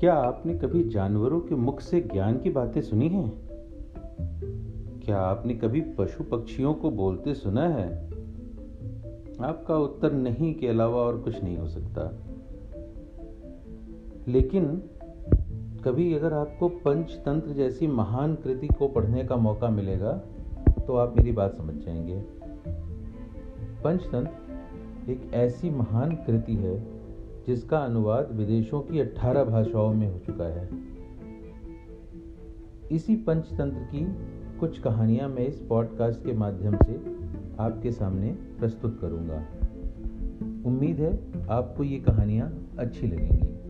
क्या आपने कभी जानवरों के मुख से ज्ञान की बातें सुनी हैं? क्या आपने कभी पशु पक्षियों को बोलते सुना है? आपका उत्तर नहीं के अलावा और कुछ नहीं हो सकता। लेकिन कभी अगर आपको पंचतंत्र जैसी महान कृति को पढ़ने का मौका मिलेगा तो आप मेरी बात समझ जाएँगे। पंचतंत्र एक ऐसी महान कृति है जिसका अनुवाद विदेशों की 18 भाषाओं में हो चुका है। इसी पंचतंत्र की कुछ कहानियाँ मैं इस पॉडकास्ट के माध्यम से आपके सामने प्रस्तुत करूँगा। उम्मीद है आपको ये कहानियाँ अच्छी लगेंगी।